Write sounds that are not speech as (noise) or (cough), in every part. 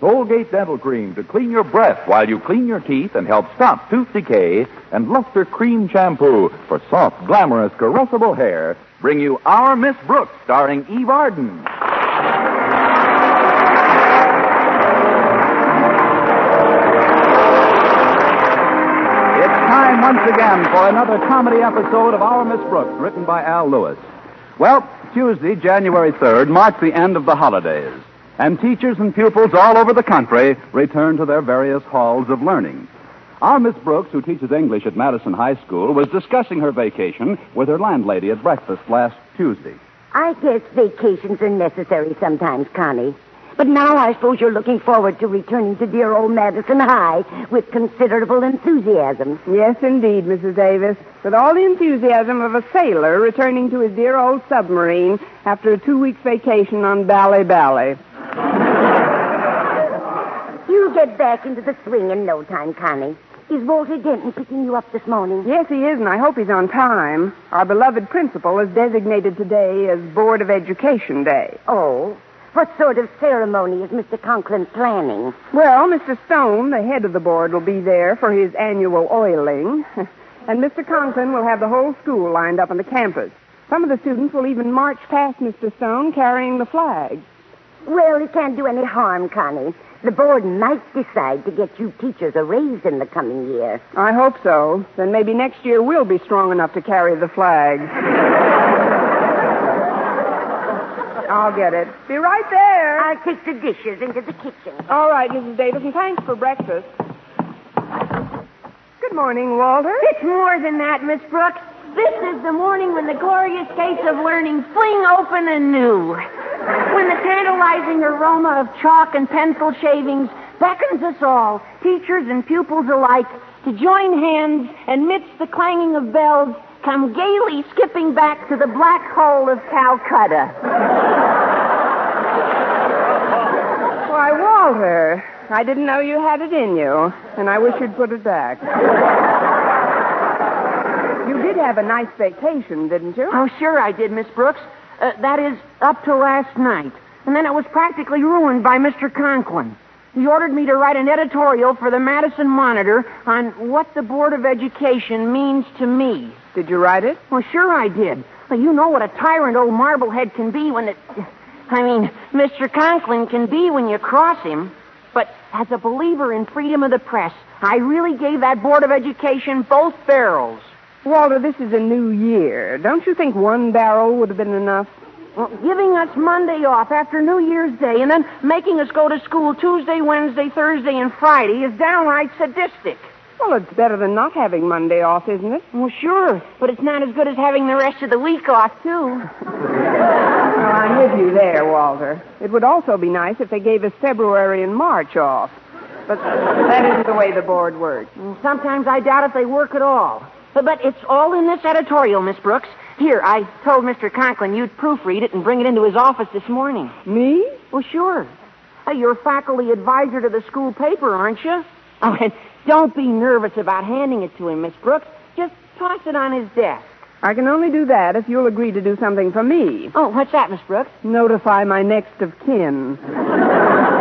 Colgate Dental Cream to clean your breath while you clean your teeth and help stop tooth decay, and Lustre Creme Shampoo for soft, glamorous, caressable hair bring you Our Miss Brooks, starring Eve Arden. It's time once again for another comedy episode of Our Miss Brooks, written by Al Lewis. Well, Tuesday, January 3rd, marks the end of the holidays and teachers and pupils all over the country return to their various halls of learning. Our Miss Brooks, who teaches English at Madison High School, was discussing her vacation with her landlady at breakfast last Tuesday. I guess vacations are necessary sometimes, Connie. But now I suppose you're looking forward to returning to dear old Madison High with considerable enthusiasm. Yes, indeed, Mrs. Davis. With all the enthusiasm of a sailor returning to his dear old submarine after a two weeks vacation on Bally Bally. You'll get back into the swing in no time, Connie. Is Walter Denton picking you up this morning? Yes, he is, and I hope he's on time. Our beloved principal has designated today as Board of Education Day. Oh. What sort of ceremony is Mr. Conklin planning? Well, Mr. Stone, the head of the board, will be there for his annual oiling. (laughs) and Mr. Conklin will have the whole school lined up on the campus. Some of the students will even march past Mr. Stone carrying the flag. Well, it can't do any harm, Connie. The board might decide to get you teachers a raise in the coming year. I hope so. Then maybe next year we'll be strong enough to carry the flag. I'll get it. Be right there. I'll take the dishes into the kitchen. All right, Mrs. Davis, and thanks for breakfast. Good morning, Walter. It's more than that, Miss Brooks. This is the morning when the glorious gates of learning fling open anew. When the tantalizing aroma of chalk and pencil shavings beckons us all, teachers and pupils alike, to join hands and midst the clanging of bells, come gaily skipping back to the black hole of Calcutta. Why, Walter, I didn't know you had it in you, and I wish you'd put it back. You did have a nice vacation, didn't you? Oh, sure I did, Miss Brooks. Uh, that is, up to last night. And then it was practically ruined by Mr. Conklin. He ordered me to write an editorial for the Madison Monitor on what the Board of Education means to me. Did you write it? Well, sure I did. Well, you know what a tyrant old Marblehead can be when it. (laughs) I mean, Mr. Conklin can be when you cross him. But as a believer in freedom of the press, I really gave that Board of Education both barrels. Walter, this is a new year. Don't you think one barrel would have been enough? Well, giving us Monday off after New Year's Day and then making us go to school Tuesday, Wednesday, Thursday, and Friday is downright sadistic. Well, it's better than not having Monday off, isn't it? Well, sure, but it's not as good as having the rest of the week off, too. (laughs) well, I'm with you there, Walter. It would also be nice if they gave us February and March off. But that isn't the way the board works. Sometimes I doubt if they work at all. But, it's all in this editorial, Miss Brooks. Here, I told Mr. Conklin you'd proofread it and bring it into his office this morning. Me? Well, sure. Uh, you're faculty advisor to the school paper, aren't you? Oh, and don't be nervous about handing it to him, Miss Brooks. Just toss it on his desk. I can only do that if you'll agree to do something for me. Oh, what's that, Miss Brooks? Notify my next of kin. (laughs)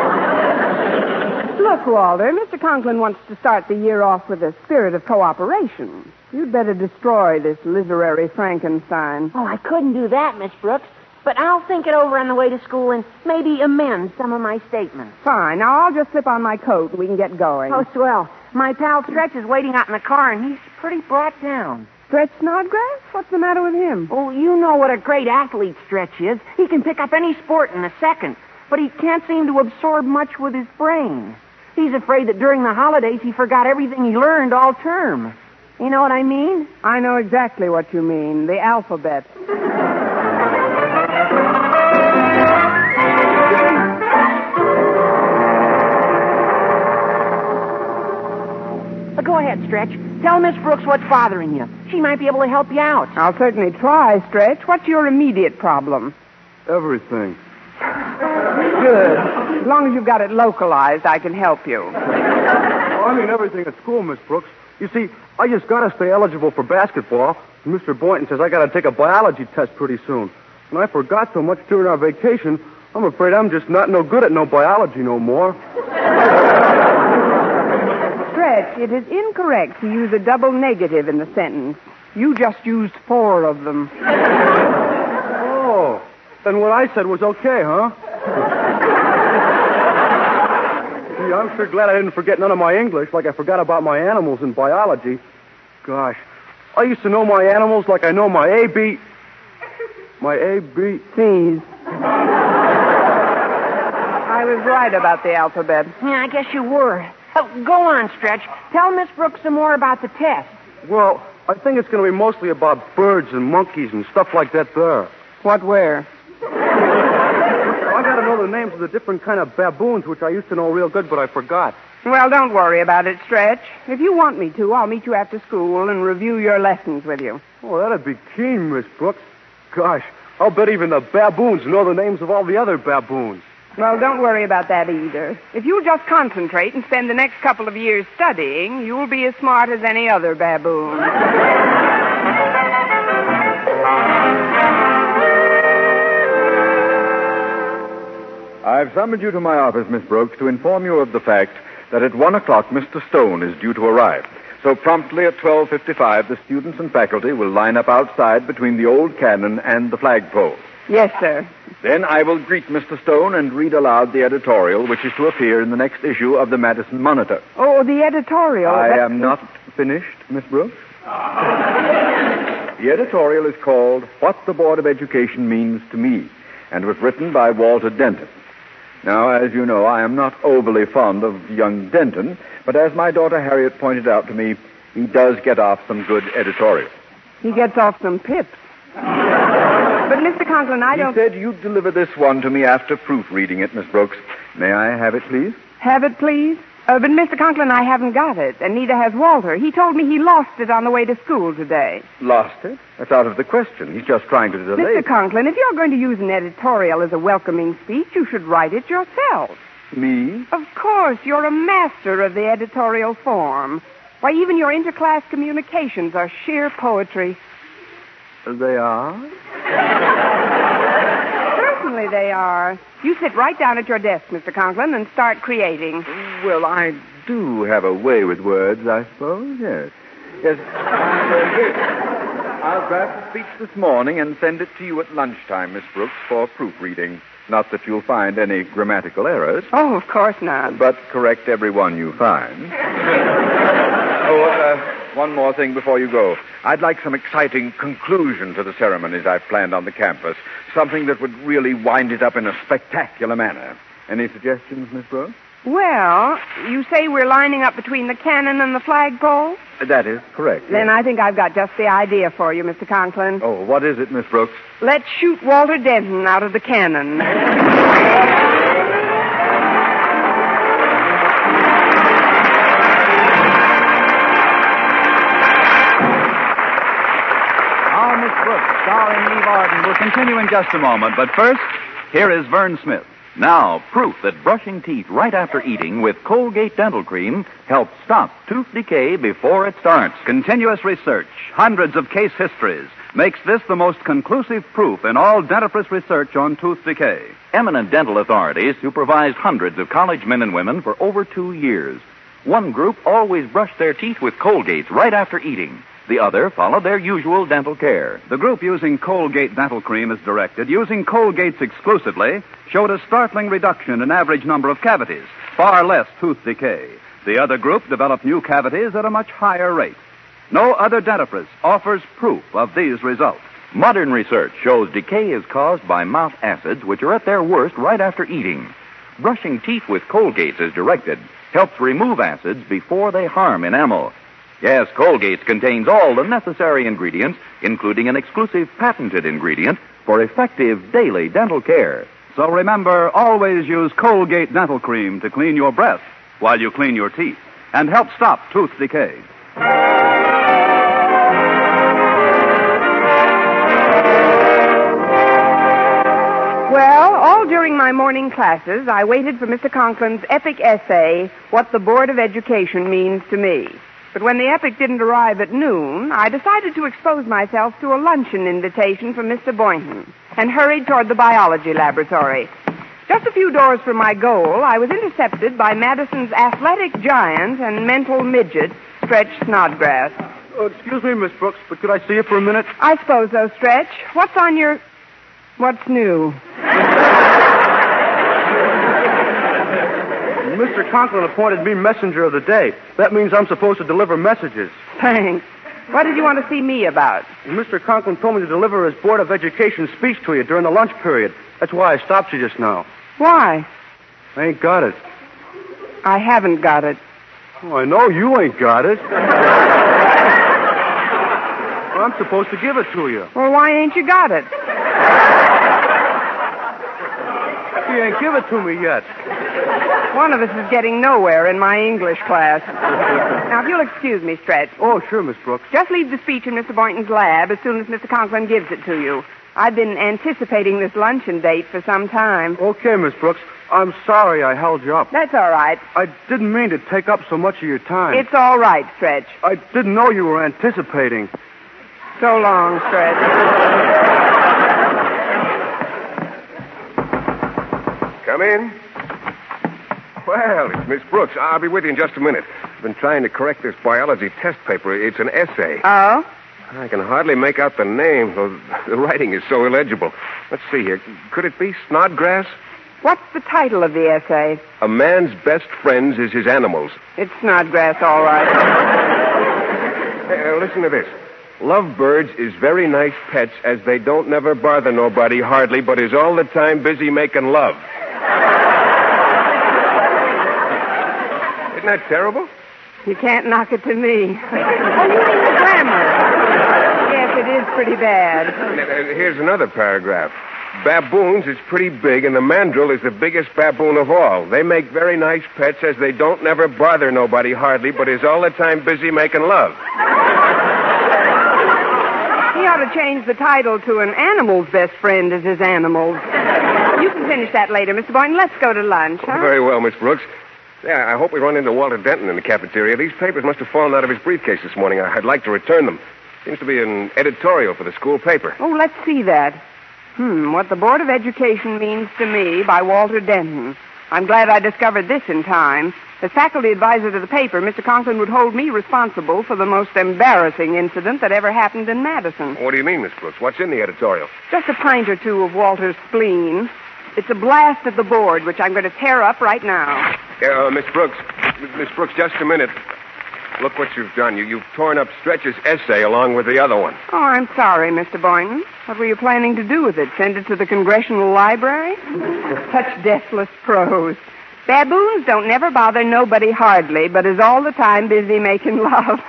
Look, Walter, Mr. Conklin wants to start the year off with a spirit of cooperation. You'd better destroy this literary Frankenstein. Oh, I couldn't do that, Miss Brooks. But I'll think it over on the way to school and maybe amend some of my statements. Fine. Now I'll just slip on my coat and we can get going. Oh, swell. My pal Stretch is waiting out in the car and he's pretty brought down. Stretch Snodgrass? What's the matter with him? Oh, you know what a great athlete Stretch is. He can pick up any sport in a second, but he can't seem to absorb much with his brain. He's afraid that during the holidays he forgot everything he learned all term. You know what I mean? I know exactly what you mean. The alphabet. Go ahead, Stretch. Tell Miss Brooks what's bothering you. She might be able to help you out. I'll certainly try, Stretch. What's your immediate problem? Everything. Good. As long as you've got it localized, I can help you. (laughs) Oh, I mean everything at school, Miss Brooks. You see, I just got to stay eligible for basketball. Mr. Boynton says I got to take a biology test pretty soon. And I forgot so much during our vacation, I'm afraid I'm just not no good at no biology no more. Stretch, it is incorrect to use a double negative in the sentence. You just used four of them. Oh, then what I said was okay, huh? Gee, I'm sure glad I didn't forget none of my English like I forgot about my animals in biology. Gosh, I used to know my animals like I know my A, B. My A, B. Please. I was right about the alphabet. Yeah, I guess you were. Oh, go on, Stretch. Tell Miss Brooks some more about the test. Well, I think it's going to be mostly about birds and monkeys and stuff like that there. What, where? I got to know the names of the different kind of baboons, which I used to know real good, but I forgot. Well, don't worry about it, Stretch. If you want me to, I'll meet you after school and review your lessons with you. Oh, that'd be keen, Miss Brooks. Gosh, I'll bet even the baboons know the names of all the other baboons. Well, don't worry about that either. If you'll just concentrate and spend the next couple of years studying, you'll be as smart as any other baboon. (laughs) I've summoned you to my office, Miss Brooks, to inform you of the fact that at one o'clock Mr. Stone is due to arrive. So promptly at 12.55, the students and faculty will line up outside between the old cannon and the flagpole. Yes, sir. Then I will greet Mr. Stone and read aloud the editorial which is to appear in the next issue of the Madison Monitor. Oh, the editorial. I am not finished, Miss Brooks. the editorial is called What the Board of Education Means to Me and was written by Walter Denton. Now, as you know, I am not overly fond of young Denton, but as my daughter Harriet pointed out to me, he does get off some good editorials. He gets off some pips. (laughs) but, Mr. Conklin, I he don't. said you'd deliver this one to me after proofreading it, Miss Brooks. May I have it, please? Have it, please? Uh, but, Mr. Conklin, I haven't got it, and neither has Walter. He told me he lost it on the way to school today. Lost it? That's out of the question. He's just trying to delay. Mr. Conklin, if you're going to use an editorial as a welcoming speech, you should write it yourself. Me? Of course, you're a master of the editorial form. Why, even your interclass communications are sheer poetry. They are? (laughs) Certainly they are. You sit right down at your desk, Mr. Conklin, and start creating. Well, I do have a way with words, I suppose, yes. Yes. I'll draft a speech this morning and send it to you at lunchtime, Miss Brooks, for proofreading. Not that you'll find any grammatical errors, Oh, of course not. but correct every one you find. (laughs) uh, one more thing before you go. I'd like some exciting conclusion to the ceremonies I've planned on the campus. Something that would really wind it up in a spectacular manner. Any suggestions, Miss Brooks? Well, you say we're lining up between the cannon and the flagpole? That is correct. Then yes. I think I've got just the idea for you, Mr. Conklin. Oh, what is it, Miss Brooks? Let's shoot Walter Denton out of the cannon. (laughs) Brooks, starring Eve Arden, will continue in just a moment. But first, here is Vern Smith. Now, proof that brushing teeth right after eating with Colgate Dental Cream helps stop tooth decay before it starts. Continuous research, hundreds of case histories, makes this the most conclusive proof in all dentifrice research on tooth decay. Eminent dental authorities supervised hundreds of college men and women for over two years. One group always brushed their teeth with Colgates right after eating. The other followed their usual dental care. The group using Colgate dental cream as directed, using Colgates exclusively, showed a startling reduction in average number of cavities, far less tooth decay. The other group developed new cavities at a much higher rate. No other dentifrice offers proof of these results. Modern research shows decay is caused by mouth acids, which are at their worst right after eating. Brushing teeth with Colgates as directed helps remove acids before they harm enamel. Yes, Colgate contains all the necessary ingredients, including an exclusive patented ingredient for effective daily dental care. So remember, always use Colgate Dental Cream to clean your breath while you clean your teeth and help stop tooth decay. Well, all during my morning classes, I waited for Mr. Conklin's epic essay, What the Board of Education Means to Me. But when the epic didn't arrive at noon, I decided to expose myself to a luncheon invitation from Mr. Boynton and hurried toward the biology laboratory. Just a few doors from my goal, I was intercepted by Madison's athletic giant and mental midget, Stretch Snodgrass. Oh, excuse me, Miss Brooks, but could I see you for a minute? I suppose so, Stretch. What's on your. What's new? (laughs) Mr. Conklin appointed me messenger of the day. That means I'm supposed to deliver messages. Thanks. What did you want to see me about? Mr. Conklin told me to deliver his Board of Education speech to you during the lunch period. That's why I stopped you just now. Why? I ain't got it. I haven't got it. Oh, I know you ain't got it. well, I'm supposed to give it to you. Well, why ain't you got it? You ain't give it to me yet. One of us is getting nowhere in my English class. (laughs) now, if you'll excuse me, Stretch. Oh, sure, Miss Brooks. Just leave the speech in Mr. Boynton's lab as soon as Mr. Conklin gives it to you. I've been anticipating this luncheon date for some time. Okay, Miss Brooks. I'm sorry I held you up. That's all right. I didn't mean to take up so much of your time. It's all right, Stretch. I didn't know you were anticipating. So long, Stretch. Come in. Well, it's Miss Brooks. I'll be with you in just a minute. I've been trying to correct this biology test paper. It's an essay. Oh? I can hardly make out the name, though the writing is so illegible. Let's see here. Could it be Snodgrass? What's the title of the essay? A man's best friends is his animals. It's Snodgrass, all right. Hey, uh, listen to this. Lovebirds is very nice pets as they don't never bother nobody hardly, but is all the time busy making love. Isn't that terrible? You can't knock it to me. (laughs) oh, you mean the grammar? Yes, it is pretty bad. Uh, Here's another paragraph. Baboons is pretty big, and the mandrill is the biggest baboon of all. They make very nice pets as they don't never bother nobody hardly, but is all the time busy making love. He ought to change the title to An Animal's Best Friend is His Animals. You can finish that later, Mr. Boynton. Let's go to lunch, huh? Very well, Miss Brooks. Yeah, I hope we run into Walter Denton in the cafeteria. These papers must have fallen out of his briefcase this morning. I'd like to return them. Seems to be an editorial for the school paper. Oh, let's see that. Hmm, What the Board of Education Means to Me by Walter Denton. I'm glad I discovered this in time. As faculty advisor to the paper, Mr. Conklin would hold me responsible for the most embarrassing incident that ever happened in Madison. What do you mean, Miss Brooks? What's in the editorial? Just a pint or two of Walter's spleen. It's a blast at the board, which I'm going to tear up right now. Uh, Miss Brooks. Miss Brooks, just a minute. Look what you've done. You, you've torn up Stretch's essay along with the other one. Oh, I'm sorry, Mr. Boynton. What were you planning to do with it? Send it to the Congressional Library? Such deathless prose. Baboons don't never bother nobody hardly, but is all the time busy making love. (laughs)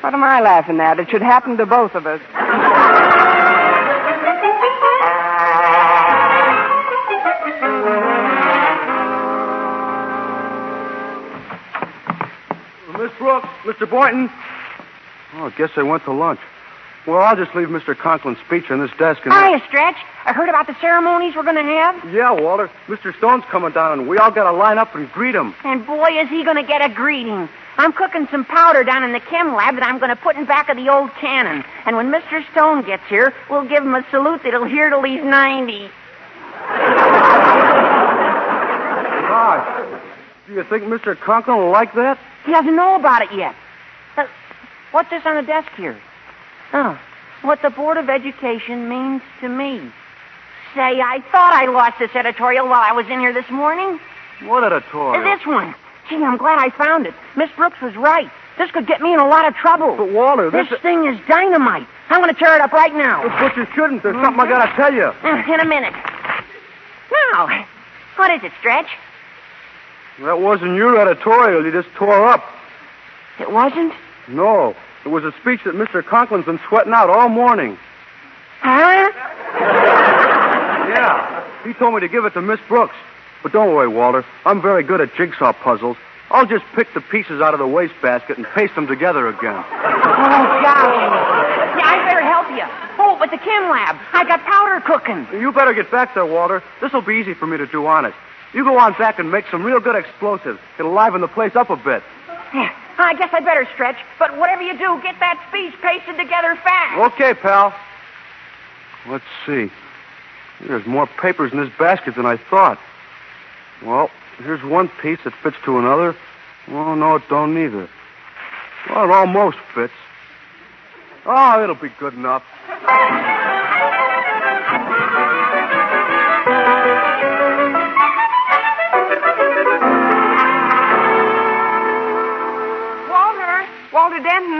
what am I laughing at? It should happen to both of us. Miss Brooks, Mr. Boynton. Oh, I guess they went to lunch. Well, I'll just leave Mr. Conklin's speech on this desk and. Hiya, Stretch. I heard about the ceremonies we're going to have. Yeah, Walter. Mr. Stone's coming down, and we all got to line up and greet him. And boy, is he going to get a greeting. I'm cooking some powder down in the chem lab that I'm going to put in back of the old cannon. And when Mr. Stone gets here, we'll give him a salute that'll hear till he's 90. Gosh. Do you think Mr. Conklin will like that? He doesn't know about it yet. Uh, what's this on the desk here? Oh, what the Board of Education means to me. Say, I thought I lost this editorial while I was in here this morning. What editorial? This one. Gee, I'm glad I found it. Miss Brooks was right. This could get me in a lot of trouble. But, Walter, this. This thing is dynamite. I'm going to tear it up right now. But you shouldn't. There's something I got to tell you. Uh, in a minute. Now, what is it, Stretch? That wasn't your editorial you just tore up. It wasn't? No. It was a speech that Mr. Conklin's been sweating out all morning. Huh? Yeah. He told me to give it to Miss Brooks. But don't worry, Walter. I'm very good at jigsaw puzzles. I'll just pick the pieces out of the wastebasket and paste them together again. Oh, gosh. Yeah, I'd better help you. Oh, but the chem lab. I got powder cooking. You better get back there, Walter. This'll be easy for me to do honest. You go on back and make some real good explosives. It'll liven the place up a bit. Yeah, I guess I'd better stretch. But whatever you do, get that speech pasted together fast. Okay, pal. Let's see. There's more papers in this basket than I thought. Well, here's one piece that fits to another. Oh, no, it don't either. Well, it almost fits. Oh, it'll be good enough.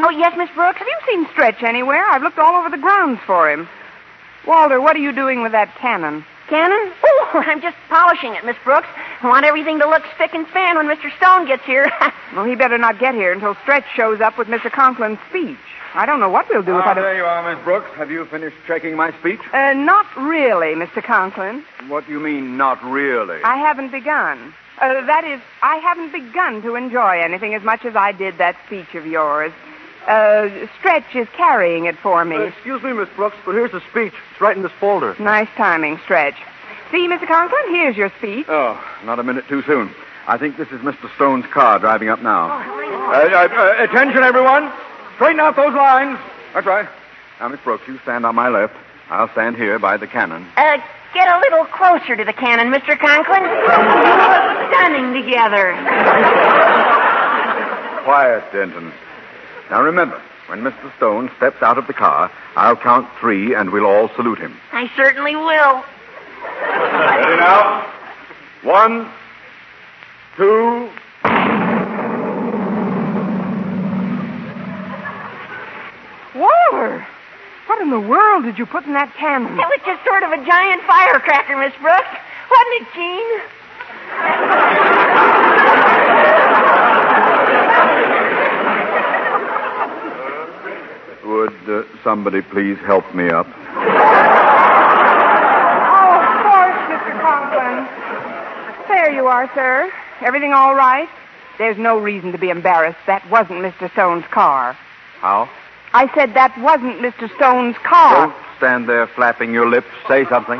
Oh, yes, Miss Brooks? Have you seen Stretch anywhere? I've looked all over the grounds for him. Walter, what are you doing with that cannon? Cannon? Oh, (laughs) I'm just polishing it, Miss Brooks. I want everything to look spick and span when Mr. Stone gets here. (laughs) Well, he better not get here until Stretch shows up with Mr. Conklin's speech. I don't know what we'll do if I Ah, don't. there you are, Miss Brooks. Have you finished checking my speech? Uh, not really, Mr. Conklin. What do you mean, not really? I haven't begun. Uh, that is, I haven't begun to enjoy anything as much as I did that speech of yours. Uh, Stretch is carrying it for me. Uh, excuse me, Miss Brooks, but here's the speech. It's right in this folder. Nice timing, Stretch. See, Mr. Conklin, here's your speech. Oh, not a minute too soon. I think this is Mr. Stone's car driving up now. Uh, uh, uh, attention, everyone. Straighten out those lines. That's right. Now, Miss Brooks, you stand on my left. I'll stand here by the cannon. uh, get a little closer to the cannon, Mr. Conklin. You look stunning together. Quiet, Denton. Now, remember, when Mr. Stone steps out of the car, I'll count three and we'll all salute him. I certainly will. Ready now? One, two. Walter! What in the world did you put in that cannon? It was just sort of a giant firecracker, Miss Brooks. Wasn't it, Gene? Would uh, somebody please help me up? Oh, of course, Mr. Conklin. There you are, sir. Everything all right? There's no reason to be embarrassed. That wasn't Mr. Stone's car. How? I said that wasn't Mr. Stone's car. Don't stand there flapping your lips. Say something.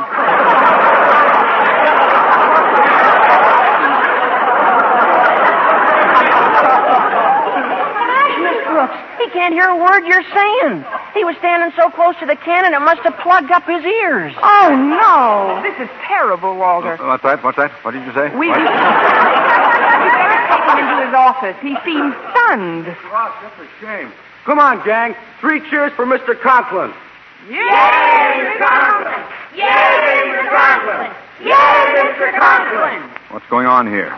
Miss Brooks, he can't hear a word you're saying. He was standing so close to the cannon, it must have plugged up his ears. Oh, no. This is terrible, Walter. Oh, what's that? What's that? What did you say? We, What? we better take him into his office. He seems stunned. Wow, that's a shame. Come on, gang. Three cheers for Mr. Conklin. Yay, Mr. Conklin! Yay, Mr. Conklin! Yay, Mr. Conklin! What's going on here? (laughs)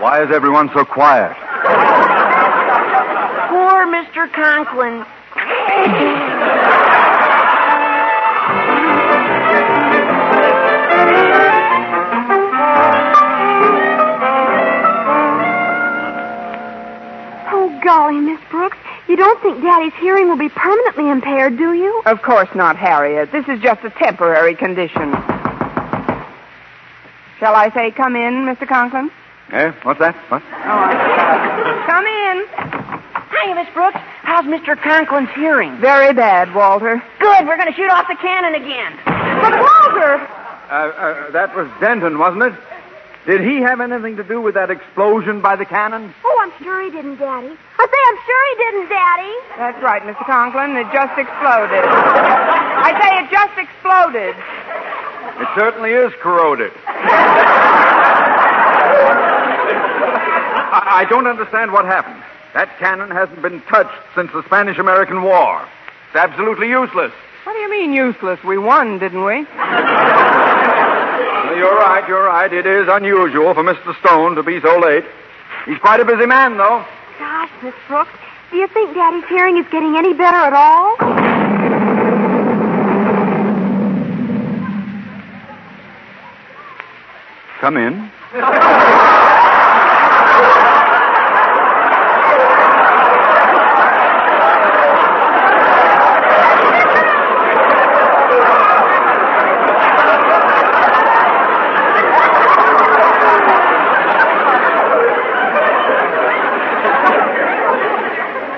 Why is everyone so quiet? Poor Mr. Conklin. Oh, golly, Miss Brooks. You don't think Daddy's hearing will be permanently impaired, do you? Of course not, Harriet. This is just a temporary condition. Shall I say come in, Mr. Conklin? Eh? What's that? What? Come in. Hi, Miss Brooks. How's Mr. Conklin's hearing? Very bad, Walter. Good, we're going to shoot off the cannon again. But Walter! Uh, uh, that was Denton, wasn't it? Did he have anything to do with that explosion by the cannon? Oh, I'm sure he didn't, Daddy. I say I'm sure he didn't, Daddy. That's right, Mr. Conklin. It just exploded. I say it just exploded. It certainly is corroded. (laughs) I, I don't understand what happened. That cannon hasn't been touched since the Spanish American War. It's absolutely useless. What do you mean useless? We won, didn't we? Well, You're right, you're right. It is unusual for Mr. Stone to be so late. He's quite a busy man, though. Gosh, Miss Brooks, do you think Daddy's hearing is getting any better at all? Come in. (laughs)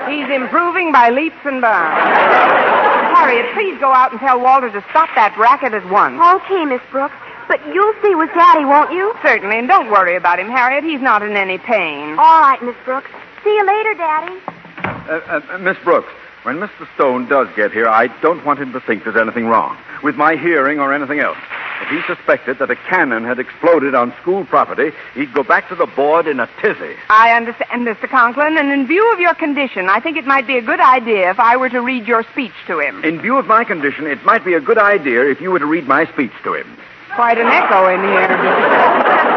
He's improving by leaps and bounds. Harriet, please go out and tell Walter to stop that racket at once. Okay, Miss Brooks, but you'll see with Daddy, won't you? Certainly, and don't worry about him, Harriet. He's not in any pain. All right, Miss Brooks. See you later, Daddy. Uh, uh, Miss Brooks, When Mr. Stone does get here, I don't want him to think there's anything wrong with my hearing or anything else. If he suspected that a cannon had exploded on school property, he'd go back to the board in a tizzy. I understand, Mr. Conklin, and in view of your condition, I think it might be a good idea if I were to read your speech to him. In view of my condition, it might be a good idea if you were to read my speech to him. Quite an echo in here. (laughs)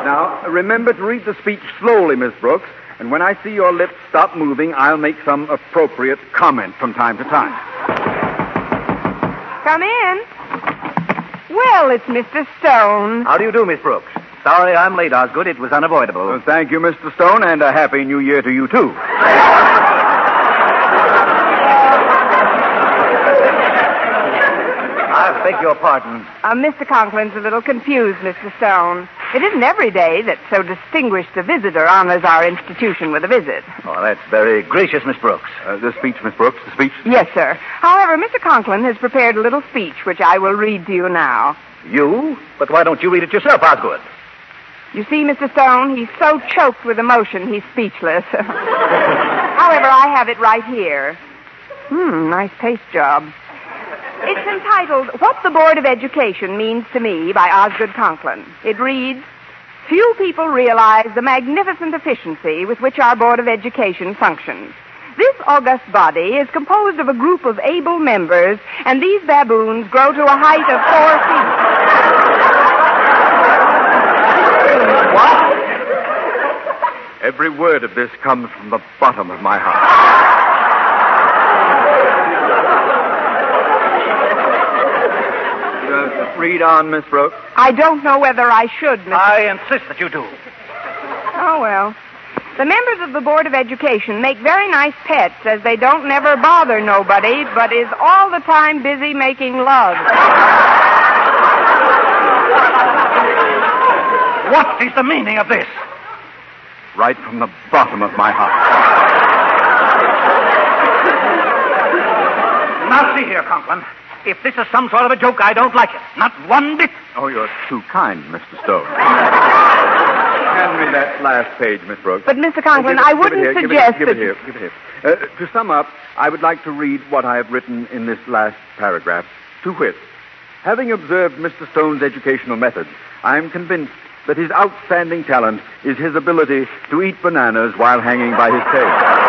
Now, remember to read the speech slowly, Miss Brooks, and when I see your lips stop moving, I'll make some appropriate comment from time to time. Come in. Well, it's Mr. Stone. How do you do, Miss Brooks? Sorry I'm late, Osgood. It was unavoidable. Well, thank you, Mr. Stone, and a happy new year to you, too. I beg your pardon. Uh, Mr. Conklin's a little confused, Mr. Stone. It isn't every day that so distinguished a visitor honors our institution with a visit. Oh, that's very gracious, Miss Brooks. Uh, the speech, Miss Brooks, the speech. Yes, sir. However, Mr. Conklin has prepared a little speech which I will read to you now. You? But why don't you read it yourself, Osgood? You see, Mr. Stone, he's so choked with emotion he's speechless. (laughs) However, I have it right here. Hmm, nice paste job. It's entitled What the Board of Education Means to Me by Osgood Conklin. It reads Few people realize the magnificent efficiency with which our Board of Education functions. This august body is composed of a group of able members, and these baboons grow to a height of four feet. What? Every word of this comes from the bottom of my heart. Uh, read on, Miss Brooks. I don't know whether I should, Mr. I insist that you do. Oh, well. The members of the Board of Education make very nice pets as they don't never bother nobody, but is all the time busy making love. What is the meaning of this? Right from the bottom of my heart. Now, see here, Conklin. If this is some sort of a joke, I don't like it. Not one bit. Oh, you're too kind, Mr. Stone. (laughs) Hand me that last page, Miss Brooks. But, Mr. Conklin, Give it- I give it wouldn't here, give it- suggest give it, here. Give it here. Uh, to sum up, I would like to read what I have written in this last paragraph. To wit, having observed Mr. Stone's educational methods, I am convinced that his outstanding talent is his ability to eat bananas while hanging by his tail.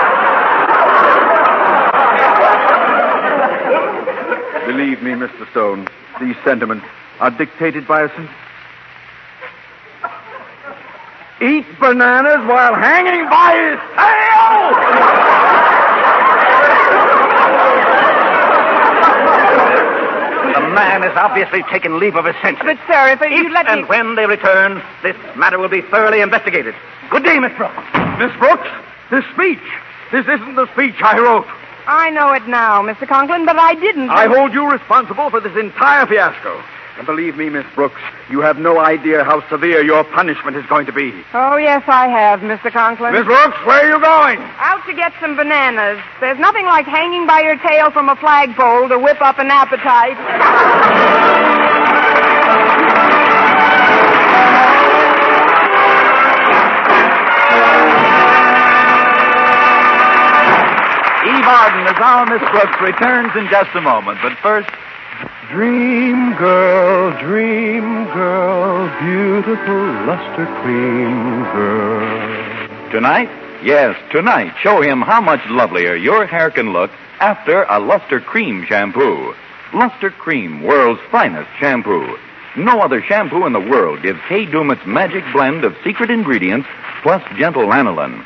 Believe me, Mr. Stone, these sentiments are dictated by a sin- Eat bananas while hanging by his tail! The man has obviously taken leave of his senses. But, sir, if you If let and me... when they return, this matter will be thoroughly investigated. Good day, Miss Brooks. Miss Brooks, this speech. This isn't the speech I wrote. I know it now, Mr. Conklin, but I didn't. I hold you responsible for this entire fiasco. And believe me, Miss Brooks, you have no idea how severe your punishment is going to be. Oh, yes, I have, Mr. Conklin. Miss Brooks, where are you going? Out to get some bananas. There's nothing like hanging by your tail from a flagpole to whip up an appetite. (laughs) Eve Arden as our Miss Brooks returns in just a moment. But first, Dream girl, dream girl, beautiful lustre creme girl. tonight, yes, tonight, show him how much lovelier your hair can look after a Lustre Creme shampoo. Lustre Creme, world's finest shampoo. No other shampoo in the world gives Kay Daumit's magic blend of secret ingredients plus gentle lanolin.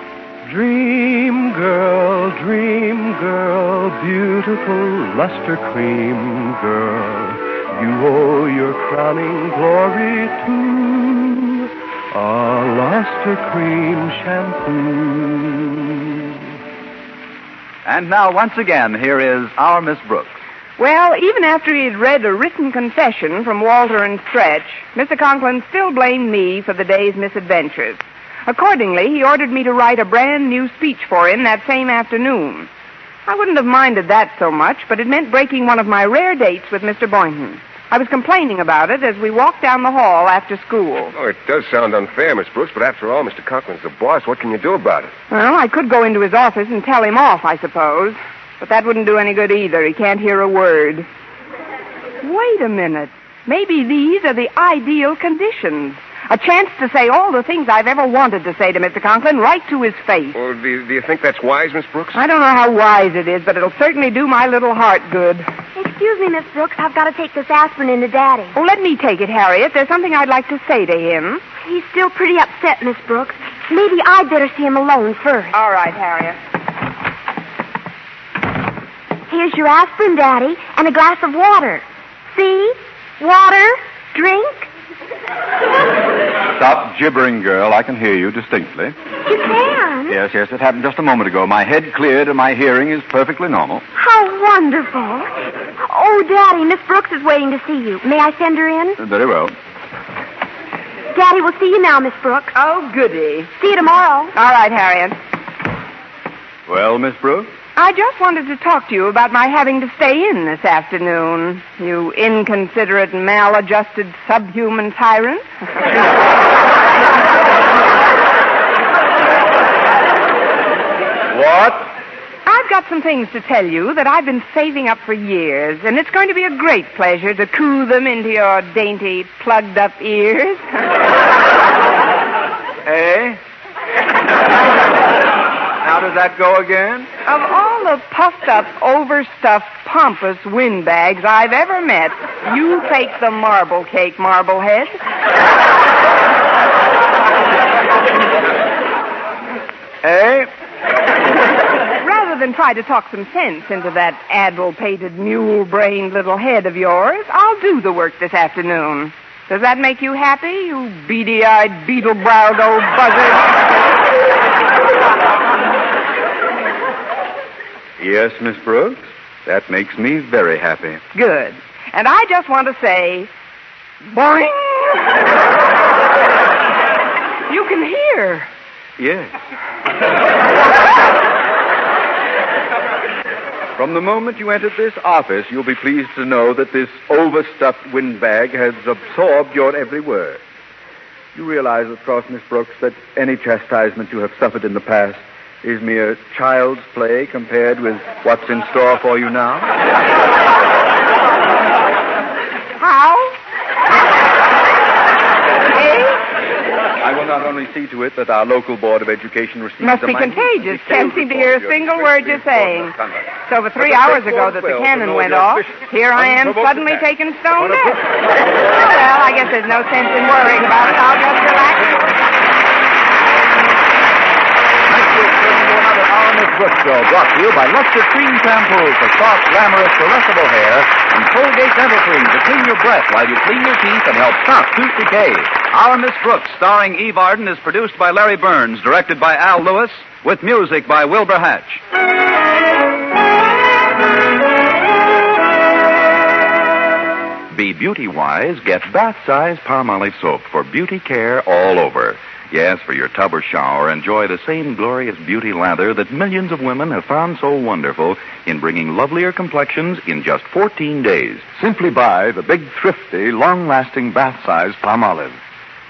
Dream girl, dream girl, beautiful lustre creme girl. You owe your crowning glory to a lustre creme shampoo. And now, once again, here is our Miss Brooks. Well, even after he had read a written confession from Walter and Stretch, Mr. Conklin still blamed me for the day's misadventures. Accordingly, he ordered me to write a brand new speech for him that same afternoon. I wouldn't have minded that so much, but it meant breaking one of my rare dates with Mr. Boynton. I was complaining about it as we walked down the hall after school. Oh, it does sound unfair, Miss Brooks, but after all, Mr. Conklin's the boss. What can you do about it? Well, I could go into his office and tell him off, I suppose. But that wouldn't do any good either. He can't hear a word. Wait a minute. Maybe these are the ideal conditions. A chance to say all the things I've ever wanted to say to Mr. Conklin right to his face. Well, do you, do you think that's wise, Miss Brooks? I don't know how wise it is, but it'll certainly do my little heart good. Excuse me, Miss Brooks. I've got to take this aspirin into Daddy. Oh, let me take it, Harriet. There's something I'd like to say to him. He's still pretty upset, Miss Brooks. Maybe I'd better see him alone first. All right, Harriet. Here's your aspirin, Daddy, and a glass of water. See? Water. Drink. Stop gibbering, girl. I can hear you distinctly. You can? Yes, yes, it happened just a moment ago. My head cleared and my hearing is perfectly normal. How wonderful. Oh, Daddy, Miss Brooks is waiting to see you. May I send her in? Uh, very well. Daddy we'll see you now, Miss Brooks. Oh, goody. See you tomorrow. All right, Harriet. Well, Miss Brooks? I just wanted to talk to you about my having to stay in this afternoon. You inconsiderate, maladjusted, subhuman tyrant. (laughs) What? I've got some things to tell you that I've been saving up for years, and it's going to be a great pleasure to coo them into your dainty, plugged up ears. (laughs) Eh? How does that go again? Of all the puffed up, overstuffed, pompous windbags I've ever met, you take the marble cake, Marblehead. Eh? Rather than try to talk some sense into that addle-pated, mule-brained little head of yours, I'll do the work this afternoon. Does that make you happy, you beady-eyed, beetle-browed old buzzard? Yes, Miss Brooks. That makes me very happy. Good. And I just want to say, boing! you can hear. Yes. (laughs) From the moment you entered this office, you'll be pleased to know that this overstuffed windbag has absorbed your every word. You realize, of course, Miss Brooks, that any chastisement you have suffered in the past is mere child's play compared with what's in store for you now. How? I will not only see to it that our local Board of Education receives Must be contagious. Can't seem to hear a single word you're saying. It's over three hours ago that the cannon went off. Here I am suddenly taken stone dead. Oh, well, I guess there's no sense in worrying about it. I'll just relax. Next week, listen to another Our Miss Brooks show brought to you by Lustre Creme Shampoo for soft, glamorous, caressable hair and Colgate Dental Cream to clean your breath while you clean your teeth and help stop tooth decay. Our Miss Brooks, starring Eve Arden, is produced by Larry Berns, directed by Al Lewis, with music by Wilbur Hatch. Be beauty wise, get bath size Palmolive soap for beauty care all over. Yes, for your tub or shower, enjoy the same glorious beauty lather that millions of women have found so wonderful in bringing lovelier complexions in just 14 days. Simply buy the big, thrifty, long lasting bath size Palmolive.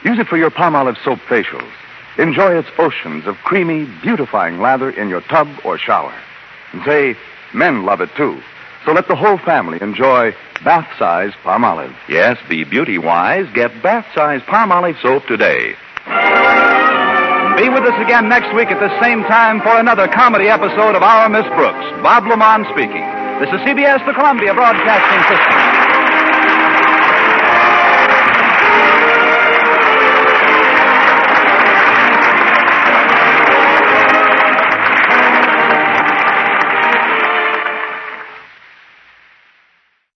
Use it for your Palmolive soap facials. Enjoy its oceans of creamy, beautifying lather in your tub or shower. And say, men love it too. So let the whole family enjoy bath size Palmolive. Yes, be beauty wise. Get bath size Palmolive soap today. Be with us again next week at the same time for another comedy episode of Our Miss Brooks. Bob LeMond speaking. This is CBS, the Columbia Broadcasting System.